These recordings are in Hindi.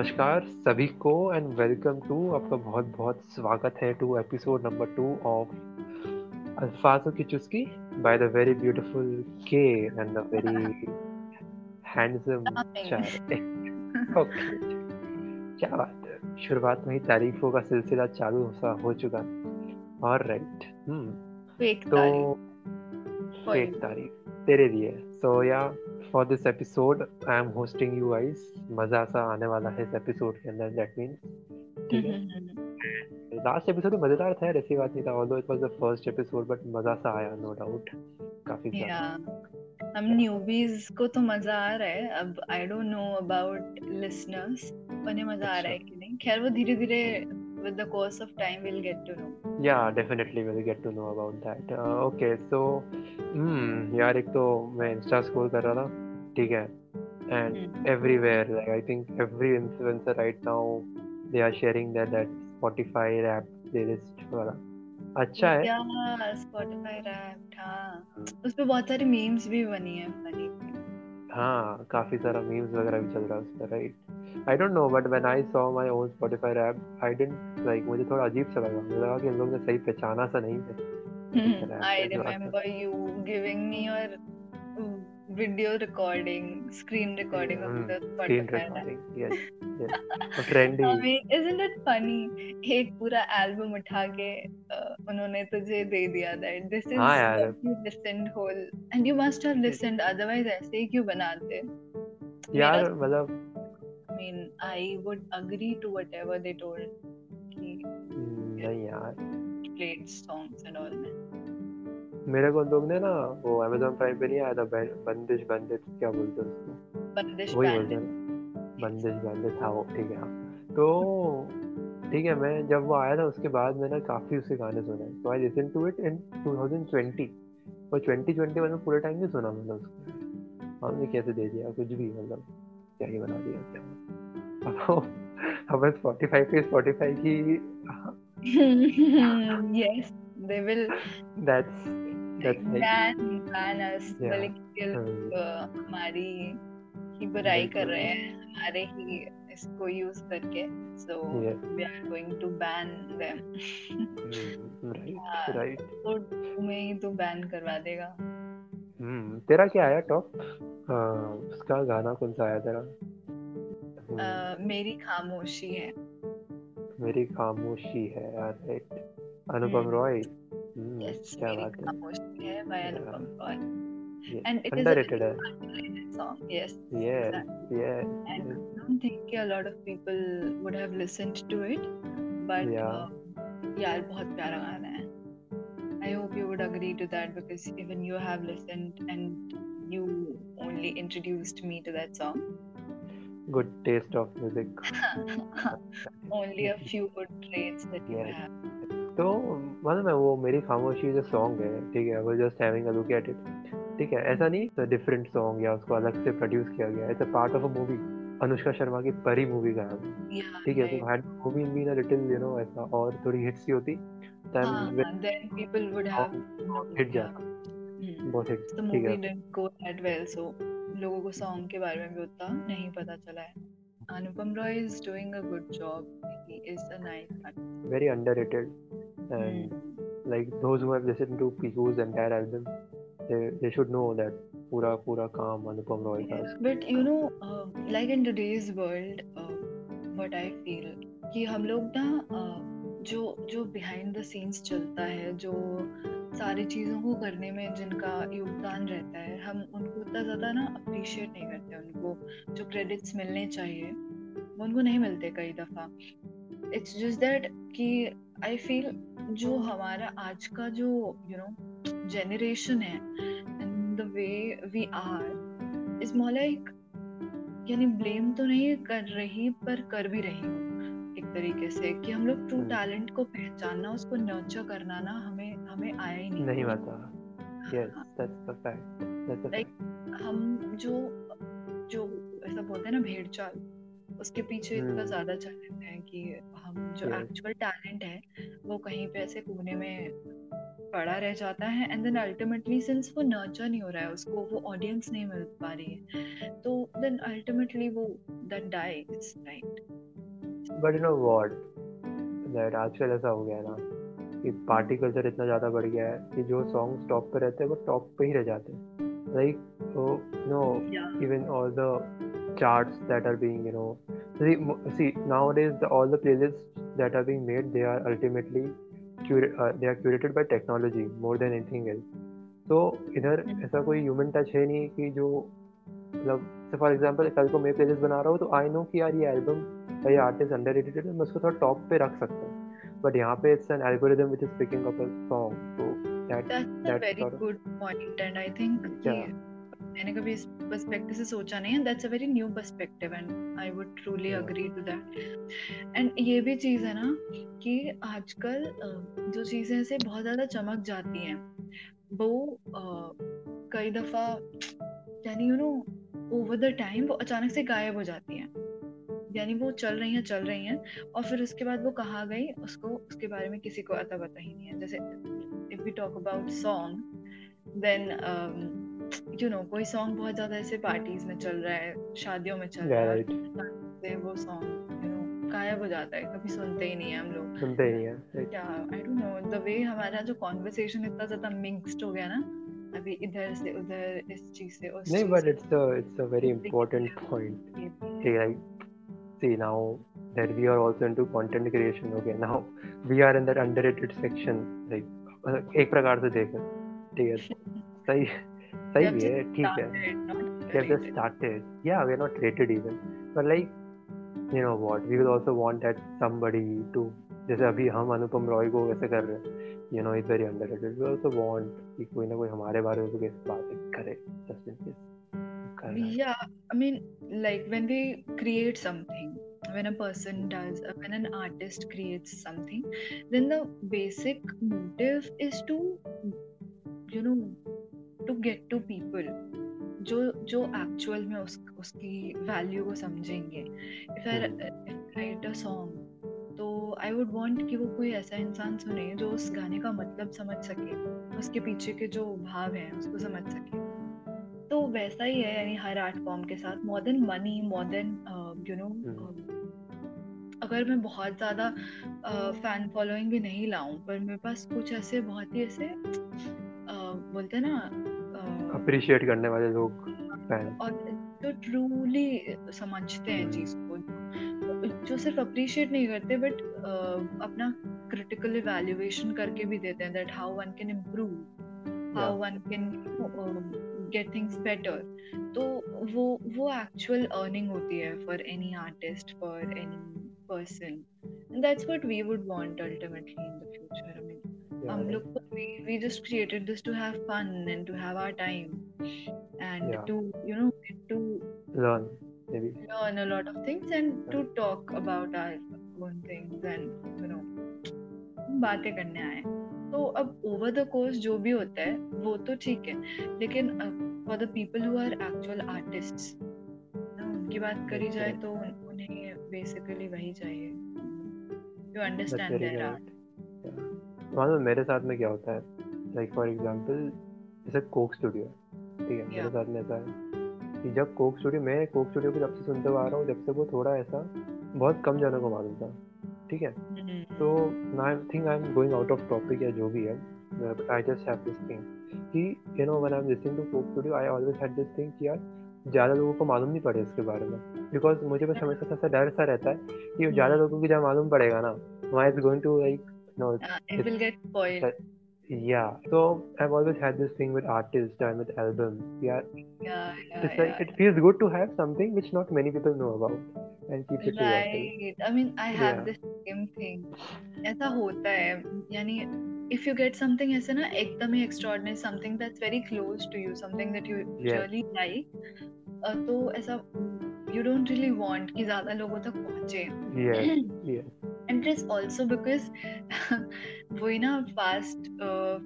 नमस्कार सभी को एंड वेलकम टू आपका बहुत बहुत स्वागत है to episode number two of अल्फाजों की चुस्की by the very beautiful K and the very handsome okay क्या बात है? शुरुआत में ही तारीफों का सिलसिला चालू सा हो चुका। और राइट हम्म तो फेक तारीफ़ तेरे लिए। सो या for this episode I am hosting you guys मज़ा सा आने वाला है इस एपिसोड के अंदर दैट ठीक है? लास्ट एपिसोड में मज़ेदार था ऐसी बात नहीं था। Although it was the first episode but मज़ा सा आया नो डाउट काफ़ी ज़्यादा। हम न्यूबीज को तो मज़ा आ रहा है। अब I don't know about listeners उन्हें मज़ा आ रहा है अच्छा। कि नहीं। खैर वो धीरे धीरे with the course of time we'll get to know yeah definitely we'll get to know about that uh, okay so hmm यार एक तो मैं इंस्टा स्क्रॉल कर रहा था ठीक है and mm. everywhere like i think every influencer right now they are sharing that that spotify rap playlist वाला अच्छा है या स्पॉटिफाई रैप हाँ उस पे बहुत सारी मीम्स भी बनी है फनी हाँ काफ़ी सारा मीम्स वगैरह भी चल रहा है उस पर right I don't know but when I saw my own Spotify wrap I didn't like मुझे थोड़ा अजीब सा लगा। मुझे लगा कि इन लोगों ने सही पहचाना सा नहीं है। I remember you giving me your video recording screen recording of the Spotify yes yes trendy I mean isn't it funny एक पूरा एल्बम उठा के उन्होंने तुझे दे दिया दैट दिस इज़ हाँ यार। You whole and you must have listened otherwise ऐसे ही क्यों बनाते? यार मतलब mean, I would agree to whatever they told. नहीं यार played songs and all मेरे को लोग ने ना वो Amazon Prime पे नहीं आया था बंदिश बंदिश क्या बोलते हैं उसको? बंदिश वही बोलते हैं। बंदिश बंदिश हाँ वो ठीक है हाँ। तो ठीक है मैं जब वो आया था उसके बाद मैंने काफ़ी उसके गाने सुने। तो I listen to it in 2020 और 2020 में पूरे टाइम नहीं सुना मैंने उसको। हमने कैसे दे दिया कुछ भी मतलब। क्या ही बना दिया क्या हमें स्पॉटिफाई पे स्पॉटिफाई की yes they will that's that's ban ban us molecule हमारी ही बुराई कर रहे हैं हमारे ही इसको यूज़ करके so yeah. we are going to ban them right right तो तुम्हें ही तो बैन करवा देगा हम्म हम्म तेरा क्या आया टॉप हाँ, उसका गाना कौन सा आया तेरा? हम्म। मेरी खामोशी है। मेरी खामोशी है यार राइट अनुपम हम्म। रॉय? हम्म, क्या बात है। खामोशी है by Anupam Roy. And it is underrated song yes yes yes I don't think a lot of people would have listened to it but यार बहुत प्यारा गाना है। I hope you would agree to that because even you have listened and you only introduced me to that song. Good taste of music. only a few good traits that you yes. have. तो मतलब मैं वो मेरी खामोशी जो सॉन्ग है ठीक है वो just having a look at it ठीक है ऐसा नहीं तो डिफरेंट सॉन्ग या उसको अलग से प्रोड्यूस किया गया it's a part of a movie Anushka Sharma की परी मूवी का है ठीक है तो had movie been a little you know ऐसा और थोड़ी हिट्स ही होती then uh, then people would have hit जाता बहुत hit the movie didn't go that well so लोगों को सॉन्ग के बारे में भी उतना नहीं पता चला है Anupam Roy is doing a good job. He is a nice artist. Very underrated. And mm. like those who have listened to Piku's entire album, they, they should know that पूरा पूरा काम अनुपम रॉय का But you know, uh, like in today's world, uh, what I feel कि हम लोग ना uh, जो जो बिहाइंड द सीन्स चलता है, जो सारी चीज़ों को करने में जिनका योगदान रहता है, हम उनको उतना ज़्यादा ना अप्रिशिएट नहीं करते उनको, जो क्रेडिट्स मिलने चाहिए, वो उनको नहीं मिलते कई दफ़ा। इट्स जस्ट दैट कि आई फील जो हमारा आज का जो यू नो जेनरेशन है and the way we are is more like यानी ब्लेम तो नहीं कर रही पर कर भी रही हूँ। तरीके से कि हम लोग ट्रू टैलेंट। को पहचानना उसको नर्चर करना ना हमें हमें आया ही नहीं नहीं पता yes that's the fact like हम जो जो ऐसा बोलते हैं ना भेड़ चाल उसके पीछे hmm. इतना हम्म। ज़्यादा चल लेते हैं कि हम जो एक्चुअल टैलेंट है वो कहीं पे ऐसे कोने में पड़ा रह जाता है एंड देन अल्टीमेटली सिंस वो नर्चर नहीं हो रहा है उसको वो ऑडियंस नहीं मिल पा रही है तो देन अल्टीमेटली वो that dies right but you know what that आजकल ऐसा हो गया ना कि पार्टी कल्चर इतना ज़्यादा बढ़ गया है कि जो सॉन्ग्स टॉप पे रहते हैं वो टॉप पे ही रह जाते हैं like no even all the charts that are being you know see, see nowadays the, all the playlists that are being made they are ultimately cura- uh, they are curated by technology more than anything else तो इधर ऐसा कोई ह्यूमन टच है नहीं कि जो मतलब फॉर एग्जांपल कल को मैं प्लेलिस्ट बना रहा हूँ तो आई नो कि यार ये एल्बम या ये आर्टिस्ट अंडर रेटेड है मैं उसको थोड़ा टॉप पे रख सकता हूँ। But यहाँ पे it's an algorithm which is picking up a song so that that's a that very sort of, good point and I think Yeah. कि मैंने कभी इस पर्सपेक्टिव से सोचा नहीं है that's a very new perspective and I would truly agree to that and ये भी चीज़ है ना कि आजकल जो चीज़ें बहुत ज़्यादा चमक जाती हैं वो कई दफ़ा यानी you know over the time वो अचानक से गायब हो जाती हैं। यानी वो चल रही हैं चल रही हैं और फिर उसके बाद वो कहाँ गई उसको उसके बारे में किसी को अता पता ही नहीं है। जैसे if we talk about song then you know कोई सॉन्ग बहुत ज़्यादा ऐसे पार्टीज़ में चल रहा है शादियों में चल रहा है right. वो सॉन्ग यू नो गायब हो जाता है कभी सुनते ही नहीं है हम लोग। सुनते ही नहीं है क्या I don't know the way हमारा जो कॉन्वर्सेशन इतना ज़्यादा मिक्स्ड हो गया ना अभी इधर से उधर इस चीज से उस नहीं चीज but से it's a it's a very important point ये भी है। okay like see now that we are also into content creation okay now we are in that underrated section like uh, एक प्रकार से देखें ठीक है सही सही They've भी है just ठीक है started, not they have just rated. started yeah we're not rated even but like you know what we will also want that somebody to जैसे अभी हम अनुपम रॉय को वैसे कर रहे हैं you know it's very underrated we also want कि कोई ना कोई हमारे बारे में कैसे बात करे just in case कर रहा है Yeah, I mean, like when we create something, when a person does, uh, when an artist creates something, then the basic motive is to, you know, to get to people. जो जो एक्चुअल में उस उसकी वैल्यू को समझेंगे if I write a song तो आई वुड वांट कि वो कोई ऐसा इंसान सुने जो उस गाने का मतलब समझ सके उसके पीछे के जो भाव हैं उसको समझ सके। तो वैसा ही है यानी हर आर्ट फॉर्म के साथ। More than money more than you know अगर मैं बहुत ज़्यादा फ़ैन फॉलोइंग भी नहीं लाऊं पर मेरे पास कुछ ऐसे बहुत ही ऐसे uh, बोलते हैं ना uh, अप्रिशिएट करने वाले लोग फ़ैन और जो ट्रूली समझते हैं हम्म। चीज़ जो सिर्फ़ अप्रिशिएट नहीं करते बट uh, अपना क्रिटिकल इवेलुएशन करके भी देते हैं that how one can improve how one can get things better तो वो वो एक्चुअल अर्निंग होती है for any artist for any person that's what we would want ultimately in the future I mean हम लोग we just created this to have fun and to have our time and to you know to learn maybe. Learn a lot of things and to talk about our own things and you know बातें करने आए। तो अब ओवर द कोर्स जो भी होता है वो तो ठीक है लेकिन for the people who are actual artists उनकी बात करी जाए तो उन्हें बेसिकली वही चाहिए। You understand their art. मालूम मेरे साथ में क्या होता है लाइक फॉर एग्जांपल जैसे कोक स्टूडियो ठीक है मेरे साथ में ऐसा है। जब कोक स्टूडियो मैं कोक स्टूडियो को जब से सुनते हुए आ रहा हूँ जब से वो थोड़ा ऐसा बहुत कम जनों को मालूम था ठीक है? तो I think I am going out of topic या जो भी है but I just have this thing कि you know when I am listening to Coke Studio I always had this thing कि यार ज़्यादा लोगों को मालूम नहीं पड़े इसके बारे में बिकॉज़ मुझे बस हमेशा ऐसा डर सा रहता है कि ज़्यादा लोगों को जब मालूम पड़ेगा ना why it's going to like you know it will get spoiled yeah so i've always had this thing with artists and with albums yeah yeah yeah, it's like yeah. it feels good to have something which not many people know about and keep it to yourself right i mean i have Yeah. this same thing ऐसा होता है यानी if you get something ऐसे ना एकदम ही extraordinary something that's very close to you something that you Yes. really like uh, तो ऐसा you don't really want कि ज्यादा लोगों तक पहुंचे yes yes and it is also because वही ना फास्ट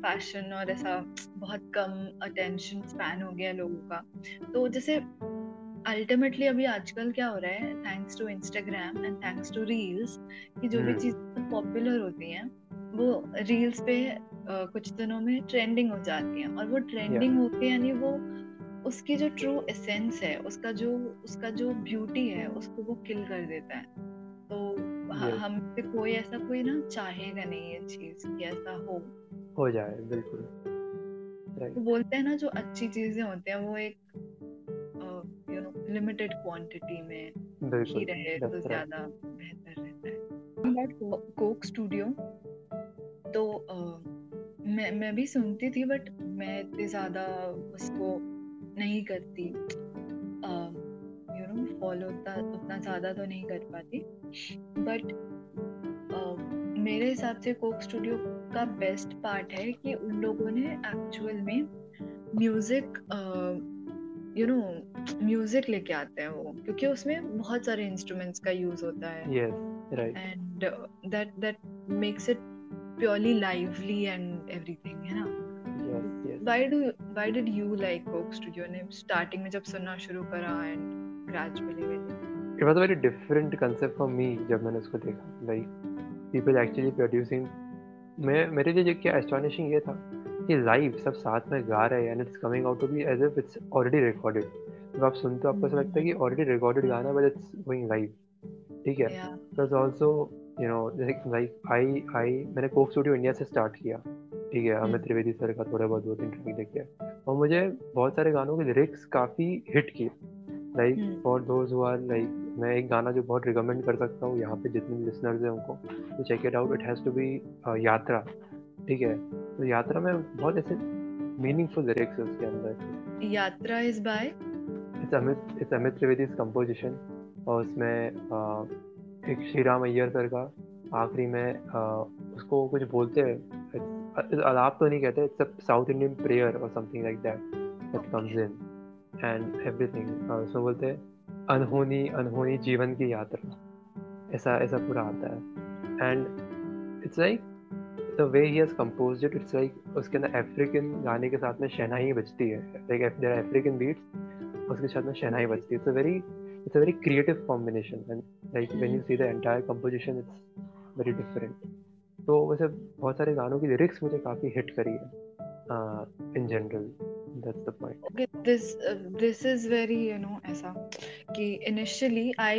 फ़ैशन और ऐसा बहुत कम अटेंशन स्पैन हो गया लोगों का तो जैसे अल्टीमेटली अभी आजकल क्या हो रहा है thanks to Instagram and thanks to reels कि जो भी हम्म। चीज़ पॉपुलर होती हैं वो रील्स पे uh, कुछ दिनों में ट्रेंडिंग हो जाती हैं और वो ट्रेंडिंग होके यानी वो उसकी जो ट्रू एसेंस है उसका जो उसका जो ब्यूटी है उसको वो किल कर देता है. हम पे कोई ऐसा कोई ना चाहेगा नहीं ये चीज़ कि ऐसा हो। हो जाए बिल्कुल। वो राइट बोलते हैं ना जो अच्छी चीज़ें होती हैं वो एक यू नो लिमिटेड क्वांटिटी में ही रहे तो ज़्यादा बेहतर रहता है। कोक स्टूडियो तो अ, मैं मैं भी सुनती थी बट मैं इतनी ज़्यादा उसको नहीं करती। फॉलो उतना उतना ज़्यादा तो नहीं कर पाती। बट मेरे हिसाब से कोक स्टूडियो का बेस्ट पार्ट है कि उन लोगों ने एक्चुअल में म्यूज़िक यू नो म्यूज़िक लेके आते हैं वो क्योंकि उसमें बहुत सारे इंस्ट्रूमेंट्स का यूज़ होता है। And right. And uh, that that makes it purely lively and everything है ना? Why do why did you like coke studio? ने स्टार्टिंग में जब सुनना शुरू करा and gradually it was a very different concept for me जब मैंने उसको देखा। Like people actually producing मैं मेरे लिए जो क्या astonishing ये था कि लाइव सब साथ में गा रहे हैं and it's coming out to be as if it's already recorded जब आप सुनते हो आपको ऐसा लगता है कि ऑलरेडी रिकॉर्डेड गाना बट इट्स गोइंग लाइव ठीक है? Plus also you know like I I मैंने कोक स्टूडियो इंडिया से स्टार्ट किया। ठीक है? अमित हम्म। त्रिवेदी सर का थोड़ा बहुत दो तीन ट्रैक देखे और मुझे बहुत सारे गानों के लिरिक्स काफ़ी हिट किए। Like. For those who are like मैं एक गाना जो बहुत रिकमेंड कर सकता हूँ यहाँ पे जितने भी लिसनर्स हैं उनको तो check it out it has to be Yatra ठीक है? तो यात्रा में बहुत ऐसे मीनिंगफुल लिरिक्स है उसके अंदर। Yatra is by it's Amit it's Amit Trivedi composition और उसमें अ, एक श्री राम अय्यर सर का आखिरी में अ, उसको कुछ बोलते हैं। It's- अलाप तो नहीं कहते इट्स साउथ इंडियन प्रेयर और something like that that comes in and everything उसमें बोलते हैं, अनहोनी अनहोनी जीवन की यात्रा। ऐसा ऐसा पूरा आता है। And it's like the way he has composed it it's like उसके अंदर अफ्रीकन गाने के साथ में शहनाई बजती है। लाइक देयर अफ्रीकन बीट्स उसके साथ में शहनाई बजती है। It's a very it's a very creative combination and like when you see the entire composition it's very different तो वैसे बहुत सारे गानों की लिरिक्स मुझे काफ़ी हिट करी है in general that's the point okay this uh, this is very you know ऐसा कि initially I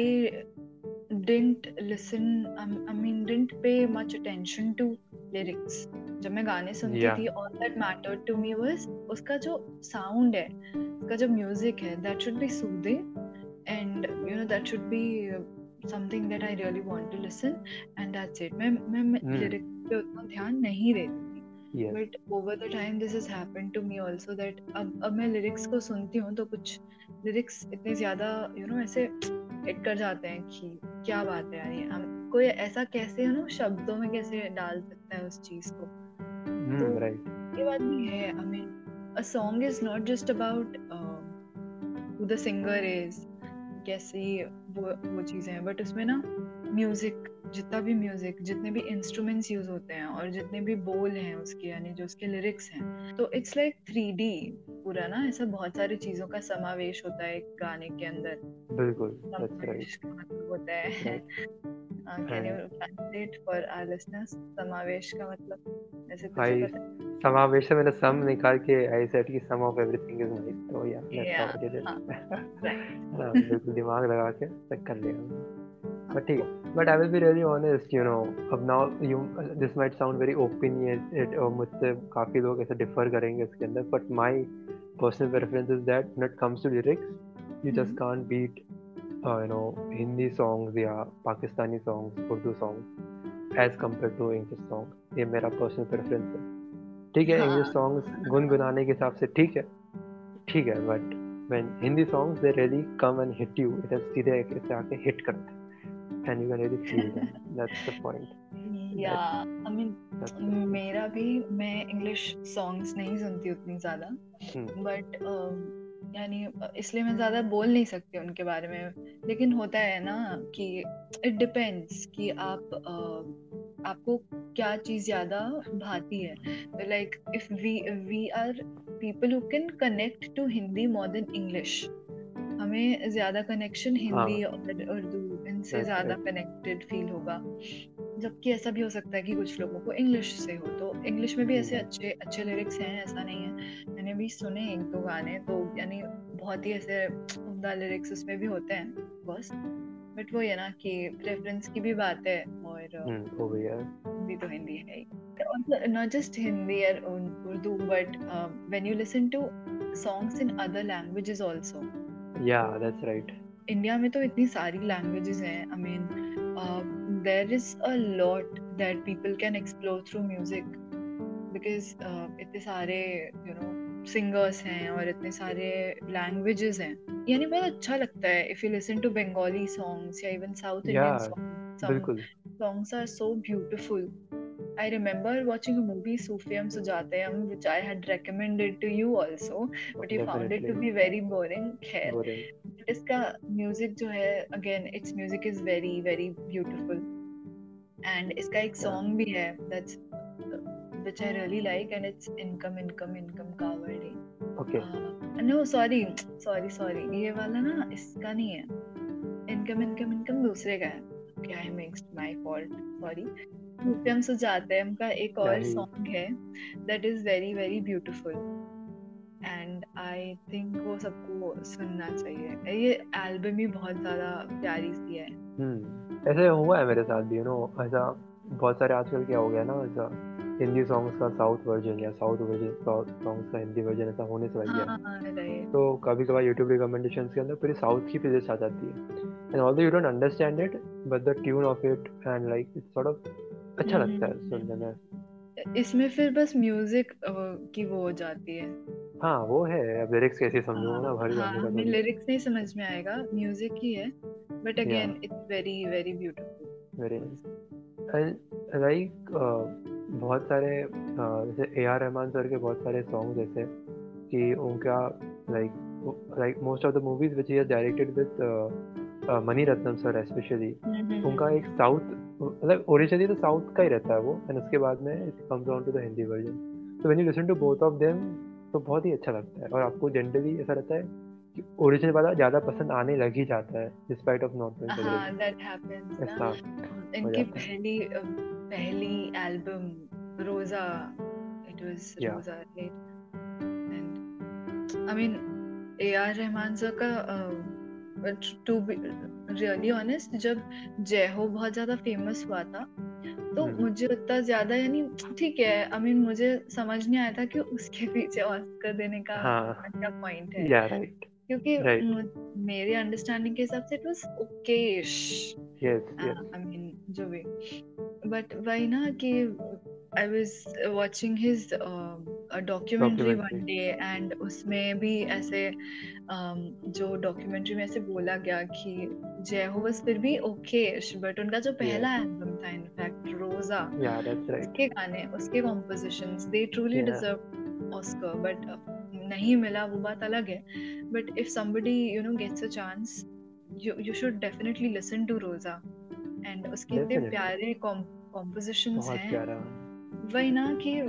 didn't listen um, I mean didn't pay much attention to lyrics जब मैं गाने सुनती Yeah. थी all that mattered to me was उसका जो sound है उसका जो music है that should be soothing and you know that should be uh, something that I really want to listen and that's it मैं मैं, मैं Hmm. lyrics पे उतना ध्यान नहीं देती but over the time this has happened to me also that अब अब मैं लिरिक्स को सुनती हूँ तो कुछ लिरिक्स इतने ज़्यादा यू नो ऐसे हिट कर जाते हैं कि क्या बात है यार ये। हम कोई ऐसा कैसे यू नो शब्दों में कैसे डाल सकता है उस चीज़ को? तो- राइट ये बात भी है I mean a song is not just about who the singer is कैसी वो वो चीज़ें हैं बट उसमें ना म्यूज़िक जितना भी म्यूज़िक जितने भी इंस्ट्रूमेंट्स यूज़ होते हैं और जितने भी बोल हैं उसके यानी जो उसके लिरिक्स हैं तो इट्स लाइक थ्री डी पूरा ना ऐसा बहुत सारी चीज़ों का समावेश होता है गाने के अंदर। बिल्कुल होता है। Can you translate for our listeners समावेश का मतलब ऐसे कुछ I- पता? समावेश मैंने सम निकाल के आई सेड कि सम ऑफ़ एवरीथिंग इज़ तो या हाँ, हाँ बिल्कुल दिमाग लगा के चेक कर लिया। बट ठीक है। But I will be really honest you know अब now you this might sound very opinion और मुझसे काफ़ी लोग ऐसे डिफर करेंगे इसके अंदर but my personal preference is that to lyrics you just Mhm. can't beat uh, you know Hindi songs या Pakistani songs Urdu songs as compared to English songs ये मेरा पर्सनल प्रेफरेंस है। ठीक है हाँ। इंग्लिश सॉन्ग्स गुनगुनाने के हिसाब से ठीक है। ठीक है but when Hindi songs they really come and hit you it is सीधे आके hit करते हैं। And you can really feel that? That's the point. या आई मीन मेरा भी मैं इंग्लिश सॉन्ग्स नहीं सुनती उतनी ज़्यादा बट यानी इसलिए मैं ज़्यादा बोल नहीं सकती उनके बारे में। लेकिन होता है ना कि इट डिपेंड्स कि आप अ, आपको क्या चीज़ ज़्यादा भाती है। Like if we we are people who can connect to Hindi more than English हमें ज़्यादा कनेक्शन हिंदी और उर्दू That's ज़्यादा कनेक्टेड फील होगा। जबकि ऐसा भी हो सकता है कि कुछ लोगों को इंग्लिश से हो तो इंग्लिश में भी ऐसे अच्छे अच्छे लिरिक्स हैं ऐसा नहीं है। मैंने भी सुने एक दो गाने तो यानी बहुत ही ऐसे उम्दा लिरिक्स उसमें भी होते हैं बस। बट वो ये ना कि प्रेफरेंस की भी बात है और वो भी है। हिंदी तो हिंदी है ही। नॉट जस्ट हिंदी और Urdu but when you listen to songs in other languages also या दैट्स राइट इंडिया में तो इतनी सारी लैंग्वेजेस हैं I mean there is a lot that people can explore through music because इतने सारे यू नो सिंगर्स हैं और इतने सारे लैंग्वेजेस हैं। यानी बहुत अच्छा लगता है if you listen to Bengali songs या even South Indian songs songs are so beautiful I remember watching movie Sufiyum Sujatayum which I had recommended to you also but you found it to be very boring खैर इसका म्यूज़िक जो है again its music is very very beautiful. And इसका एक song भी है that's which I really like and it's income income income कावड़ी okay. No sorry sorry sorry ये वाला ना इसका नहीं है. इनकम इनकम इनकम दूसरे का है. क्या है मिक्स्ड माय फॉल्ट सॉरी हम सुजाते हैं का एक और सॉन्ग है that is very very beautiful and I think वो सबको सुनना चाहिए। ये एल्बम ही बहुत ज़्यादा प्यारी सी है। हम्म ऐसे हुआ है मेरे साथ भी यू नो ऐसा बहुत सारे आजकल क्या हो गया ना ऐसा हिंदी सॉन्ग्स का साउथ वर्जन या साउथ वर्जन सॉन्ग्स का हिंदी वर्जन ऐसा होने से लग गया। हाँ तो कभी कभार यूट्यूब रिकमेंडेशंस के अंदर पूरी साउथ की प्लेलिस्ट आ जाती है। And although you don't understand it but the tune of it and like it's sort of अच्छा लगता है सुनने में। इसमें फिर बस म्यूज़िक की वो हो जाती है। हाँ वो है अब लिरिक्स कैसे समझूँगा ना भर हाँ जाने का हमें लिरिक्स नहीं समझ में आएगा म्यूज़िक ही है but again it's very very beautiful very and like बहुत सारे जैसे ए आर रहमान सर के बहुत सारे सॉन्ग जैसे कि उनका like like most of the movies which he directed with Mani Ratnam sir specially उनका एक साउथ मतलब ओरिजिनली तो साउथ का ही रहता है वो एंड उसके बाद में it comes down to the Hindi version तो when you listen to both of them तो बहुत ही अच्छा लगता है और आपको जनरली ऐसा रहता है कि ओरिजिनल वाला ज़्यादा पसंद आने लग ही जाता है डिस्पाइट ऑफ़ नॉट नोइंग हाँ दैट हैपेंस ऐसा इनकी पहली पहली album Roja it was Roja right and I mean A R Rahman sir का टू बी रियली ऑनेस्ट जब जय हो बहुत ज़्यादा फ़ेमस हुआ था तो हम्म। मुझे उतना ज़्यादा यानी ठीक है आई I मीन mean, मुझे समझ नहीं आया था कि उसके पीछे ऑस्कर देने का हाँ। क्या पॉइंट है। या राइट क्योंकि Right. मेरे अंडरस्टैंडिंग के हिसाब से it was okayish yes yes I mean जो भी। बट वही ना कि I was watching his documentary one Documentary. Day and उसमें भी ऐसे um, जो डॉक्यूमेंट्री में ऐसे बोला गया कि जय हो बस फिर भी ओकेश बट उनका जो पहला एल्बम था इनफैक्ट रोजा या दैट्स राइट उसके गाने उसके compositions they truly deserve Oscar but नहीं मिला वो बात अलग है. But if somebody you know gets a chance you you should definitely listen to rosa. And उसके इतने प्यारे कॉम्पोजिशंस बहुत हैं. वही ना कि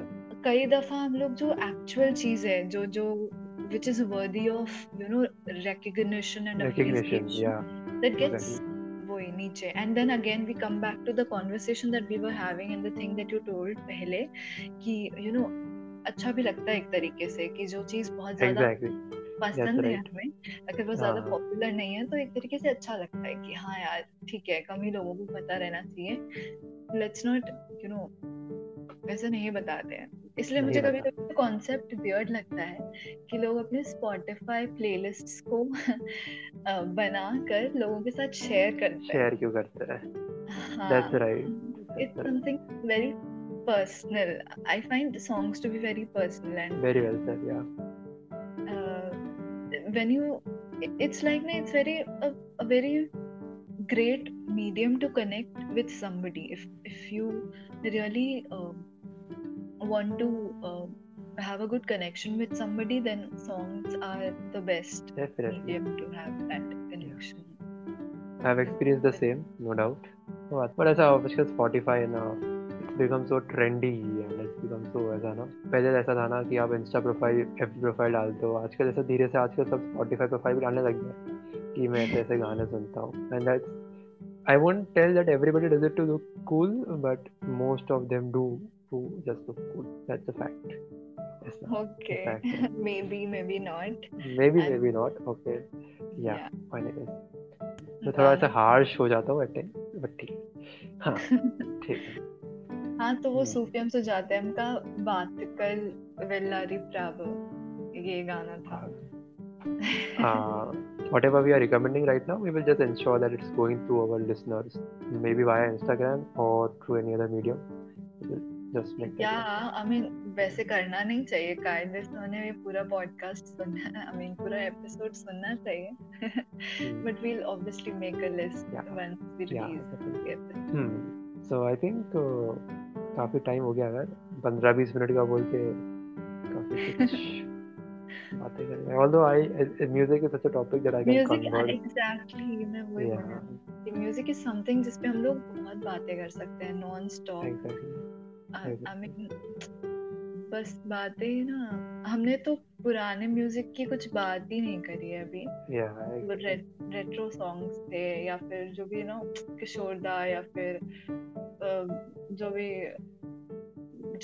कई दफ़ा हम लोग जो एक्चुअल चीज़ है जो जो which is worthy of you know recognition and नीचे. And then again we come back to the conversation that we were having in the thing that you told पहले कि यू नो अच्छा भी लगता है एक तरीके से कि जो चीज़ बहुत ज़्यादा exactly. पसंद है हमें अगर वो ज़्यादा पॉपुलर हाँ. नहीं है तो एक तरीके से अच्छा लगता है कि हाँ यार ठीक है कम ही लोगों को पता रहना चाहिए. लेट्स नॉट यू नो वैसे नहीं बताते हैं इसलिए मुझे कभी। कभी कॉन्सेप्ट वियर्ड लगता है कि लोग अपने स्पॉटिफाई प्लेलिस्ट्स को अ, बनाकर लोगों के साथ शेयर करते हैं शेयर क्यों करते हैं हाँ that's right it's that's right. something very personal i find songs to be very personal and very well said yeah uh, when you it's like it's very a, a very great medium to connect with somebody if if you really um, want to uh, have a good connection with somebody then songs are the best definitely medium to have that connection I have experienced the same, no doubt. But but ऐसा आजकल Spotify ना it's become so trendy and it's become so ऐसा ना पहले ऐसा था ना कि आप इंस्टा प्रोफाइल एफ प्रोफाइल डालते हो आजकल ऐसा धीरे से आजकल सब Spotify प्रोफाइल भी डालने लग गए कि मैं ऐसे ऐसे गाने सुनता हूँ and that's I won't tell that everybody does it to look cool, but most of them do to just look cool. That's a fact. That's okay. a fact. maybe, maybe not. Maybe, And- maybe not. Okay. Yeah. Yeah. Is. मैं थोड़ा सा Um, हार्श हो जाता हूँ एट टाइम बट ठीक हाँ ठीक है हाँ तो वो हम्म। सूफियम सुजातम का बातकल वेल्लारी प्राव ये गाना था uh, whatever we are recommending right now, we will just ensure that it's going through our listeners, maybe via Instagram or through any other medium. We will just make या that. आई मीन वैसे करना नहीं चाहिए कायदे से उन्हें ये पूरा पॉडकास्ट सुनना आई मीन पूरा एपिसोड सुनना चाहिए Hmm. But we'll obviously make a list Yeah. Once we Yeah, release definitely. Hmm. So I think uh, काफी टाइम हो गया यार पंद्रह बीस मिनट का बोल के काफी कुछ बातें कर रहे हैं। Although I music is such a topic that I can music convert. Exactly मैं वही बोल रही हूँ। कि म्यूज़िक इज़ जिस पे हम लोग बहुत बातें कर सकते हैं non stop exactly. I mean बस बातें ना। हमने तो पुराने म्यूज़िक की कुछ बात ही नहीं करी है अभी। Yeah. रेट्रो सॉन्ग्स थे या फिर जो भी नो किशोर दा या फिर जो भी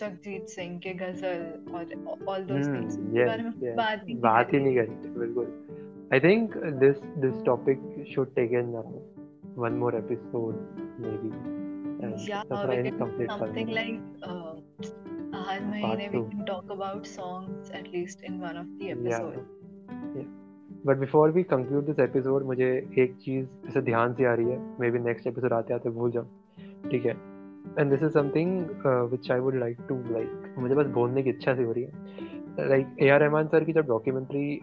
जगजीत सिंह के गज़ल और ऑल दोस Hmm, थिंग्स में. बात ही बात ही नहीं करी बिल्कुल I think this this topic should take in uh, one more episode maybe and Yeah, तब we can complete something लेंगे। like uh, हर महीने we can talk about songs at least in one of the episodes yeah but before we conclude this episode मुझे एक चीज़ ऐसे ध्यान से आ रही है maybe next episode आते आते भूल जाऊँ ठीक है and this is something uh, which I would like to like मुझे बस बोलने की इच्छा सी हो रही है। Like A R Rahman sir की जब डॉक्यूमेंट्री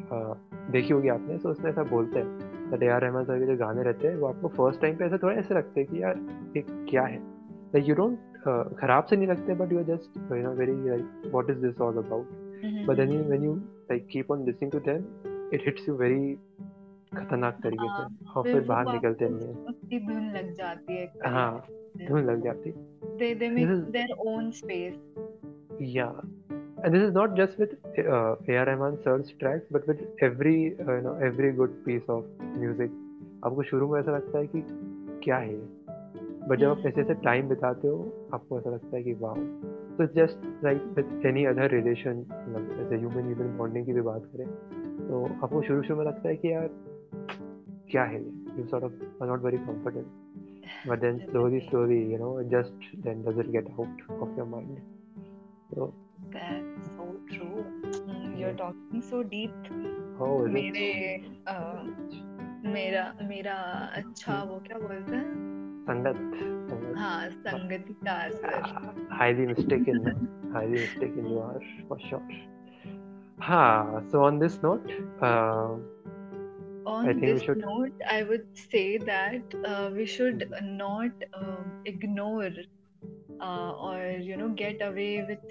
देखी होगी आपने तो उसमें ऐसा बोलते हैं that A R Rahman sir के जो गाने रहते हैं वो आपको फ़र्स्ट टाइम पे ऐसे थोड़ा ऐसे लगते हैं कि यार ये क्या है? लाइक यू डोंट खराब से नहीं लगते but you are just you know very like what is this all about but then you, mhm. when you like keep on listening to them it hits you very खतरनाक तरीके से हाँ, और फिर बाहर निकलते नहीं है। उसकी धुन लग जाती है हाँ धुन लग जाती they make is- their own space yeah and this is not just with uh, A.R. Rahman sir's tracks but with every uh, you know every good piece of music आपको शुरू में ऐसा लगता है कि क्या है बट जब आप ऐसे ऐसे टाइम बिताते हो आपको ऐसा लगता है कि वाह तो just like with any other relation मतलब ह्यूमन ह्यूमन बॉन्डिंग की भी बात करें तो आपको शुरू शुरू में लगता है कि यार क्या है you sort of not very comfortable but then slowly slowly you know it just then does it get out of your mind so that's so true Mm, you're Yeah. talking so deep how is it मेरे अ, मेरा मेरा अच्छा हम्म। वो क्या बोलते हैं संगत संगत हाँ संगति का असर highly mistaken no? highly mistaken you are for sure हाँ so on this note uh, on I this should... note, I would say that uh, we should not uh, ignore uh, or you know get away with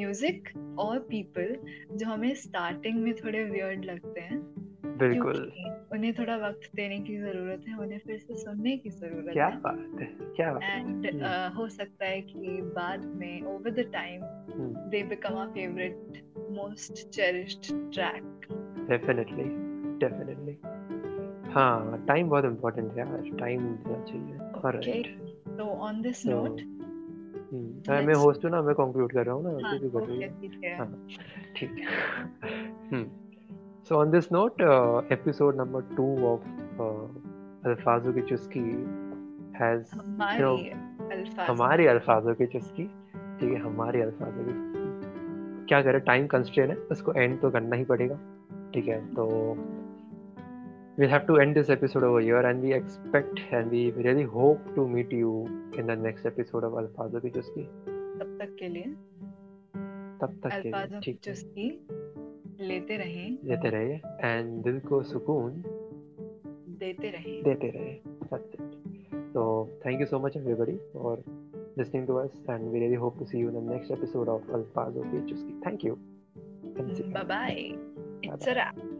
music or people जो हमें starting में थोड़े weird लगते हैं बिल्कुल। उन्हें थोड़ा वक्त देने की ज़रूरत है उन्हें फिर से सुनने की ज़रूरत है। क्या बात है। क्या बात एंड हो सकता है कि बाद में over the time they become a favourite most cherished track definitely definitely हाँ टाइम बहुत इम्पोर्टेंट है यार टाइम देना चाहिए this So, note हम्म, हाँ, मैं होस्ट हूँ ना मैं कंक्लूड कर रहा हूँ ना हाँ कर रही ठीक है। हाँ ठीक। है so on this note uh, episode number two of uh, अल्फाजों की चुस्की अल्फाज हमारी अल्फाजों की चुस्की ठीक है हमारी अल्फाजों की क्या करें टाइम कंस्ट्रेन है उसको एंड तो करना ही पड़ेगा ठीक है तो we'll have to end this episode over here and we expect and we really hope to meet you in the next episode of अल्फाजों की चुस्की तब तक के लिए तब तक के लिए अल्फाजों की ठीक है चुस्की लेते रहें लेते रहिए एंड दिल को सुकून देते रहें देते रहे That's it. So thank you so much everybody for listening to us and we really hope to see you in the next episode of Alfazo Ki Chuski. Thank you. And see you. Bye bye it's a wrap